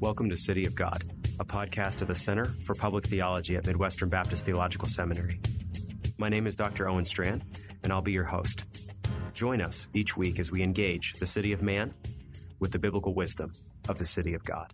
Welcome to City of God, a podcast of the Center for Public Theology at Midwestern Baptist Theological Seminary. My name is Dr. Owen Strachan, and I'll be your host. Join us each week as we engage the city of man with the biblical wisdom of the city of God.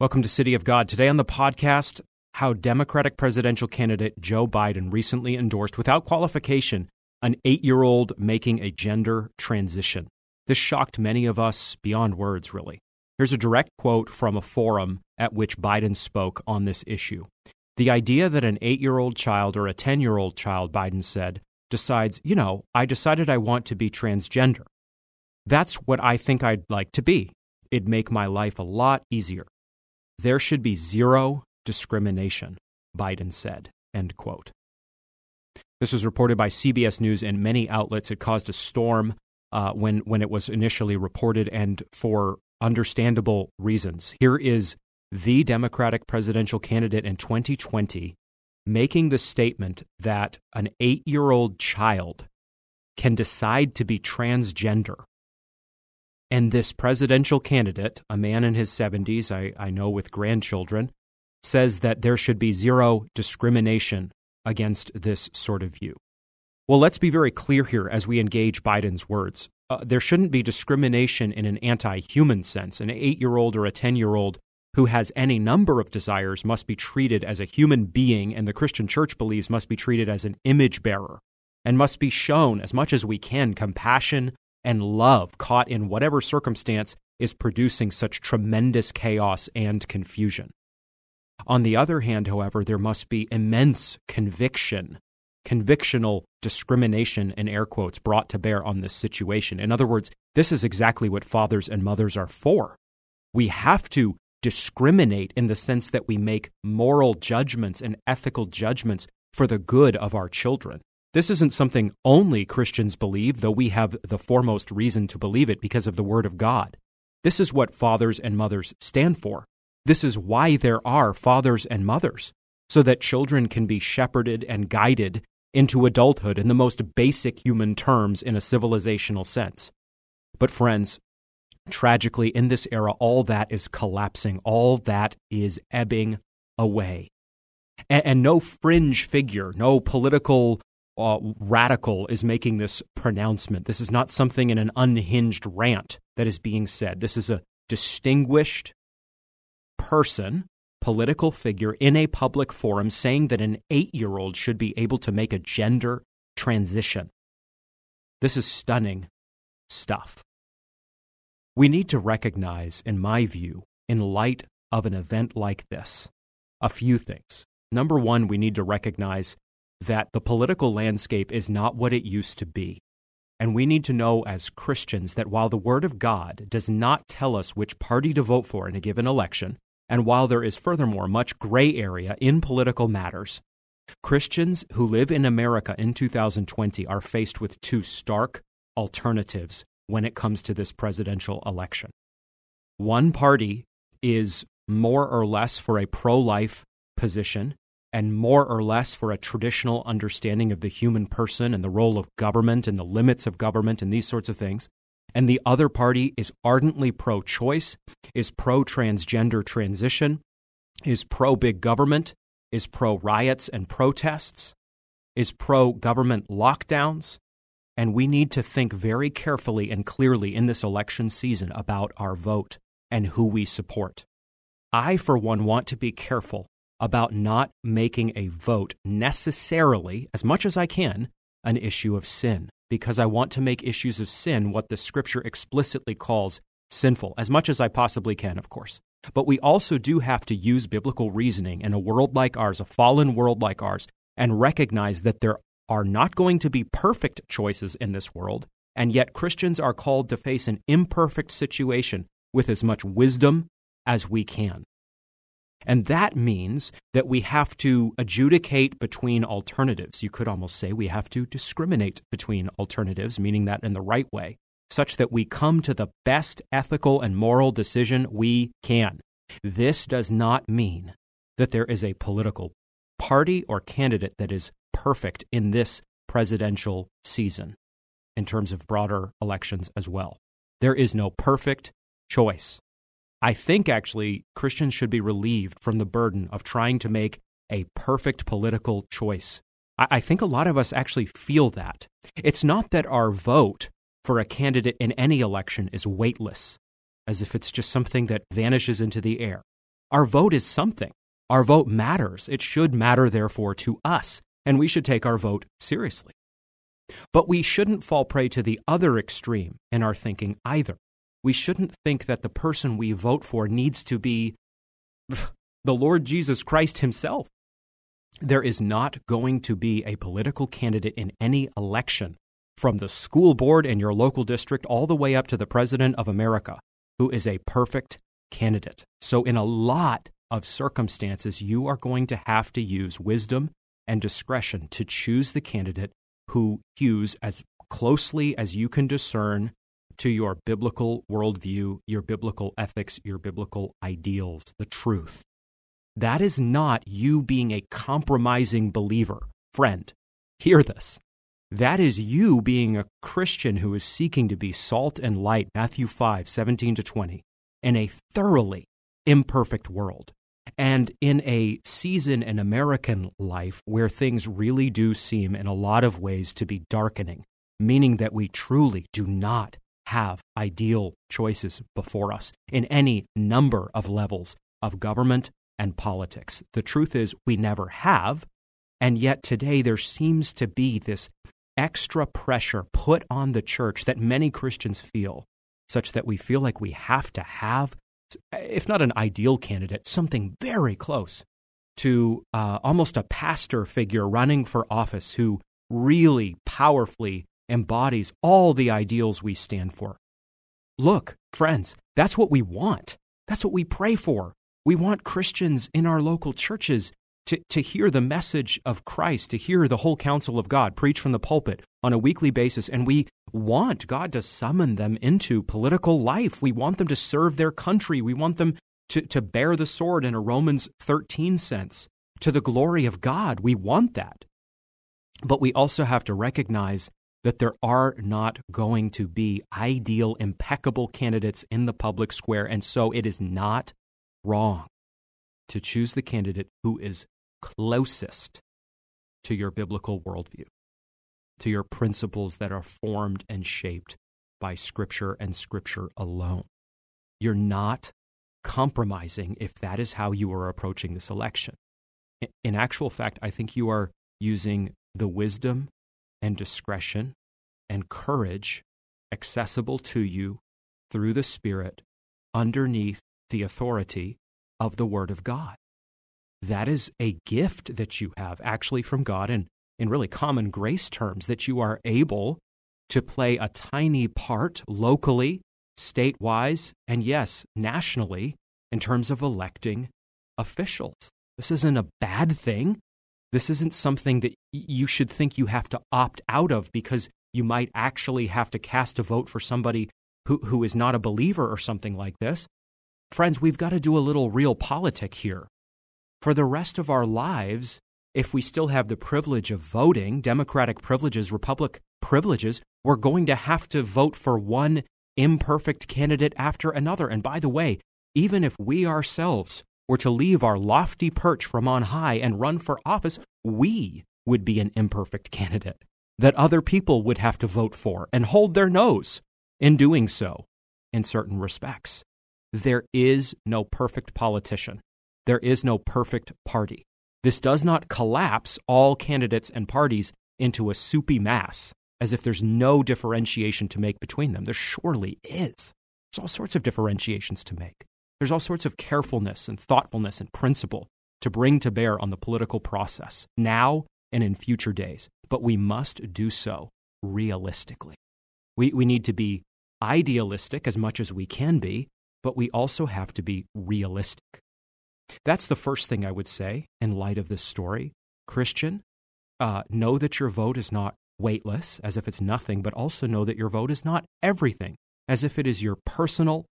Welcome to City of God. Today on the podcast, how Democratic presidential candidate Joe Biden recently endorsed, without qualification, an eight year old making a gender transition. This shocked many of us beyond words, really. Here's a direct quote from a forum at which Biden spoke on this issue. The idea that an eight year old child or a 10 year old child, Biden said, decides, you know, I decided I want to be transgender. That's what I think I'd like to be. It'd make my life a lot easier. There should be zero discrimination, Biden said. End quote. This was reported by CBS News and many outlets. It caused a storm uh, when when it was initially reported, and for understandable reasons. Here is the Democratic presidential candidate in 2020 making the statement that an eight year old child can decide to be transgender. And this presidential candidate, a man in his 70s, I, I know with grandchildren, says that there should be zero discrimination against this sort of view. Well, let's be very clear here as we engage Biden's words uh, there shouldn't be discrimination in an anti human sense. An eight year old or a 10 year old who has any number of desires must be treated as a human being, and the Christian church believes must be treated as an image bearer and must be shown as much as we can compassion and love caught in whatever circumstance is producing such tremendous chaos and confusion. On the other hand, however, there must be immense conviction convictional discrimination in air quotes brought to bear on this situation. In other words, this is exactly what fathers and mothers are for. We have to discriminate in the sense that we make moral judgments and ethical judgments for the good of our children. This isn't something only Christians believe, though we have the foremost reason to believe it because of the Word of God. This is what fathers and mothers stand for. This is why there are fathers and mothers, so that children can be shepherded and guided into adulthood in the most basic human terms in a civilizational sense. But, friends, tragically, in this era, all that is collapsing, all that is ebbing away. And, and no fringe figure, no political uh, radical is making this pronouncement. This is not something in an unhinged rant that is being said. This is a distinguished person political figure in a public forum saying that an eight year old should be able to make a gender transition. This is stunning stuff. We need to recognize, in my view, in light of an event like this, a few things. Number one, we need to recognize that the political landscape is not what it used to be. And we need to know as Christians that while the Word of God does not tell us which party to vote for in a given election, and while there is furthermore much gray area in political matters, Christians who live in America in 2020 are faced with two stark alternatives when it comes to this presidential election. One party is more or less for a pro life position and more or less for a traditional understanding of the human person and the role of government and the limits of government and these sorts of things and the other party is ardently pro choice, is pro transgender transition, is pro big government, is pro riots and protests, is pro government lockdowns. And we need to think very carefully and clearly in this election season about our vote and who we support. I, for one, want to be careful about not making a vote necessarily, as much as I can, an issue of sin because I want to make issues of sin what the scripture explicitly calls sinful, as much as I possibly can, of course. But we also do have to use biblical reasoning in a world like ours, a fallen world like ours, and recognize that there are not going to be perfect choices in this world, And yet, Christians are called to face an imperfect situation with as much wisdom as we can. And that means that we have to adjudicate between alternatives. You could almost say we have to discriminate between alternatives, meaning that in the right way, such that we come to the best ethical and moral decision we can. This does not mean that there is a political party or candidate that is perfect in this presidential season in terms of broader elections as well. There is no perfect choice. I think actually Christians should be relieved from the burden of trying to make a perfect political choice. I, I, think a lot of us actually feel that. It's not that our vote for a candidate in any election is weightless, as if it's just something that vanishes into the air. Our vote is something. Our vote matters. It should matter, therefore, to us, and we should take our vote seriously. But we shouldn't fall prey to the other extreme in our thinking either we shouldn't think that the person we vote for needs to be the Lord Jesus Christ himself. There is not going to be a political candidate in any election, from the school board in your local district all the way up to the President of America, who is a perfect candidate. So, in a lot of circumstances, you are going to have to use wisdom and discretion to choose the candidate who hews as closely as you can discern to your biblical worldview, your biblical ethics, your biblical ideals, the truth. That is not you being a compromising believer. Friend, hear this. That is you being a Christian who is seeking to be salt and light, Matthew 5, 17 to 20, in a thoroughly imperfect world. And in a season in American life where things really do seem, in a lot of ways, to be darkening, meaning that we truly do not have ideal choices before us in any number of levels of government and politics. The truth is, we never have. And yet today there seems to be this extra pressure put on the church that many Christians feel, such that we feel like we have to have, if not an ideal candidate, something very close to uh, almost a pastor figure running for office who really powerfully embodies all the ideals we stand for. Look, friends, that's what we want. That's what we pray for. We want Christians in our local churches to, to hear the message of Christ, to hear the whole counsel of God preached from the pulpit on a weekly basis. And we want God to summon them into political life. We want them to serve their country. We want them to, to bear the sword in a Romans 13 sense to the glory of God. We want that. But we also have to recognize that there are not going to be ideal, impeccable candidates in the public square. And so it is not wrong to choose the candidate who is closest to your biblical worldview, to your principles that are formed and shaped by Scripture and Scripture alone. You're not compromising if that is how you are approaching this election. In actual fact, I think you are using the wisdom and discretion and courage accessible to you through the Spirit underneath the authority of the Word of God. That is a gift that you have actually from God, and in really common grace terms, that you are able to play a tiny part locally, statewise, and yes, nationally in terms of electing officials. This isn't a bad thing. This isn't something that you should think you have to opt out of because you might actually have to cast a vote for somebody who, who is not a believer or something like this. Friends, we've got to do a little realpolitik here. For the rest of our lives, if we still have the privilege of voting, democratic privileges, republic privileges, we're going to have to vote for one imperfect candidate after another. And by the way, even if we ourselves were to leave our lofty perch from on high and run for office, we would be an imperfect candidate that other people would have to vote for and hold their nose in doing so in certain respects. There is no perfect politician. There is no perfect party. This does not collapse all candidates and parties into a soupy mass as if there's no differentiation to make between them. There surely is. There's all sorts of differentiations to make. There's all sorts of carefulness and thoughtfulness and principle to bring to bear on the political process now and in future days. But we must do so realistically. We, we need to be idealistic as much as we can be, but we also have to be realistic. That's the first thing I would say in light of this story. Christian, uh, know that your vote is not weightless, as if it's nothing, but also know that your vote is not everything, as if it is your personal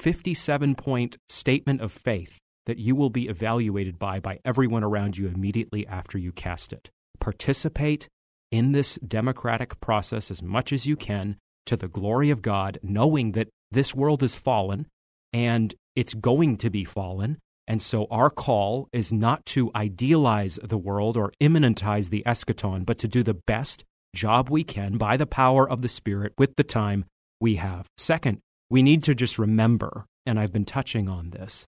57 point statement of faith that you will be evaluated by by everyone around you immediately after you cast it. Participate in this democratic process as much as you can to the glory of God, knowing that this world is fallen and it's going to be fallen. And so our call is not to idealize the world or immanentize the eschaton, but to do the best job we can by the power of the Spirit with the time we have. Second, we need to just remember, and I've been touching on this,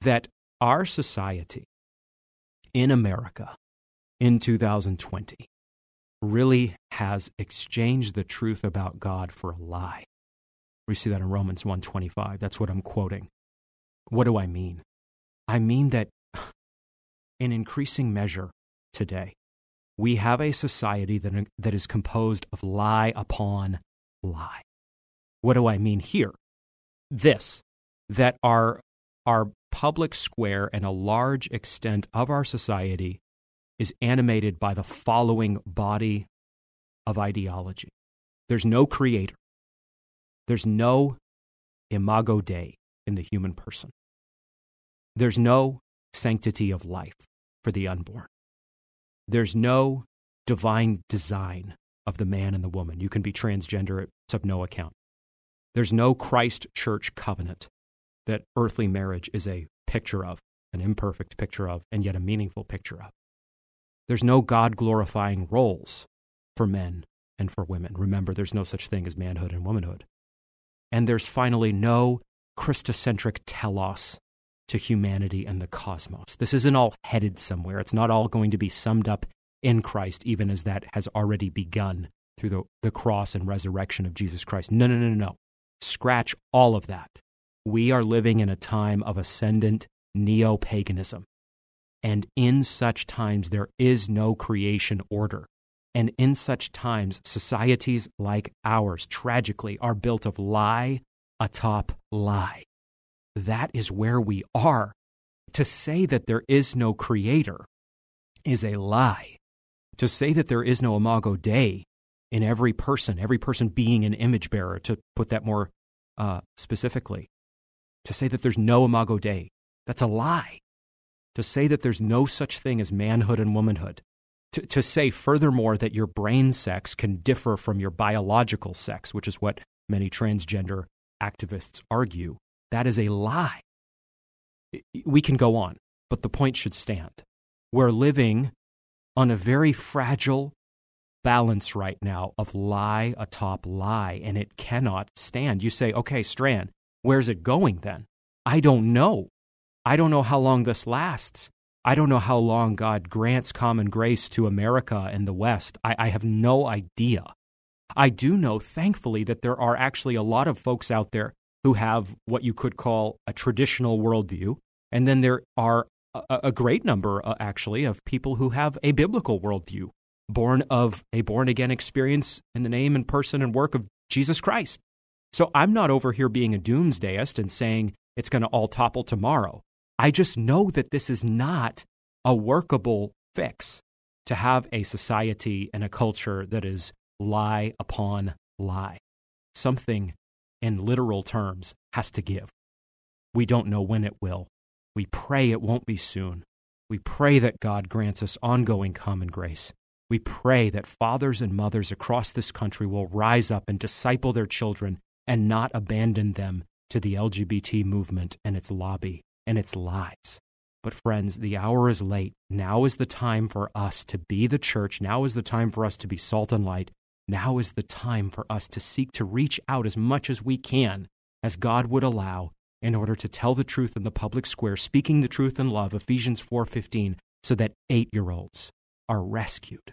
that our society in America in 2020 really has exchanged the truth about God for a lie. We see that in Romans 1:25. That's what I'm quoting. What do I mean? I mean that in increasing measure today, we have a society that, that is composed of lie upon lie. What do I mean here? This that our, our public square and a large extent of our society is animated by the following body of ideology there's no creator, there's no imago Dei in the human person, there's no sanctity of life for the unborn, there's no divine design of the man and the woman. You can be transgender, it's of no account. There's no Christ church covenant that earthly marriage is a picture of, an imperfect picture of, and yet a meaningful picture of. There's no God glorifying roles for men and for women. Remember, there's no such thing as manhood and womanhood. And there's finally no Christocentric telos to humanity and the cosmos. This isn't all headed somewhere. It's not all going to be summed up in Christ, even as that has already begun through the, the cross and resurrection of Jesus Christ. No, no, no, no, no. Scratch all of that. We are living in a time of ascendant neo paganism. And in such times, there is no creation order. And in such times, societies like ours, tragically, are built of lie atop lie. That is where we are. To say that there is no creator is a lie. To say that there is no imago Dei in every person, every person being an image bearer, to put that more uh, specifically, to say that there's no imago Dei, that's a lie. To say that there's no such thing as manhood and womanhood, to, to say furthermore that your brain sex can differ from your biological sex, which is what many transgender activists argue, that is a lie. We can go on, but the point should stand. We're living on a very fragile balance right now of lie atop lie, and it cannot stand. You say, okay, Strachan, where's it going then? I don't know. I don't know how long this lasts. I don't know how long God grants common grace to America and the West. I, I, have no idea. I do know, thankfully, that there are actually a lot of folks out there who have what you could call a traditional worldview. And then there are a, a great number, uh, actually, of people who have a biblical worldview, born of a born again experience in the name and person and work of Jesus Christ. So I'm not over here being a doomsdayist and saying it's going to all topple tomorrow. I just know that this is not a workable fix to have a society and a culture that is lie upon lie. Something in literal terms has to give. We don't know when it will. We pray it won't be soon. We pray that God grants us ongoing common grace. We pray that fathers and mothers across this country will rise up and disciple their children and not abandon them to the LGBT movement and its lobby and its lies. But, friends, the hour is late. Now is the time for us to be the church. Now is the time for us to be salt and light. Now is the time for us to seek to reach out as much as we can, as God would allow, in order to tell the truth in the public square, speaking the truth in love, Ephesians 4:15, so that 8-year-olds are rescued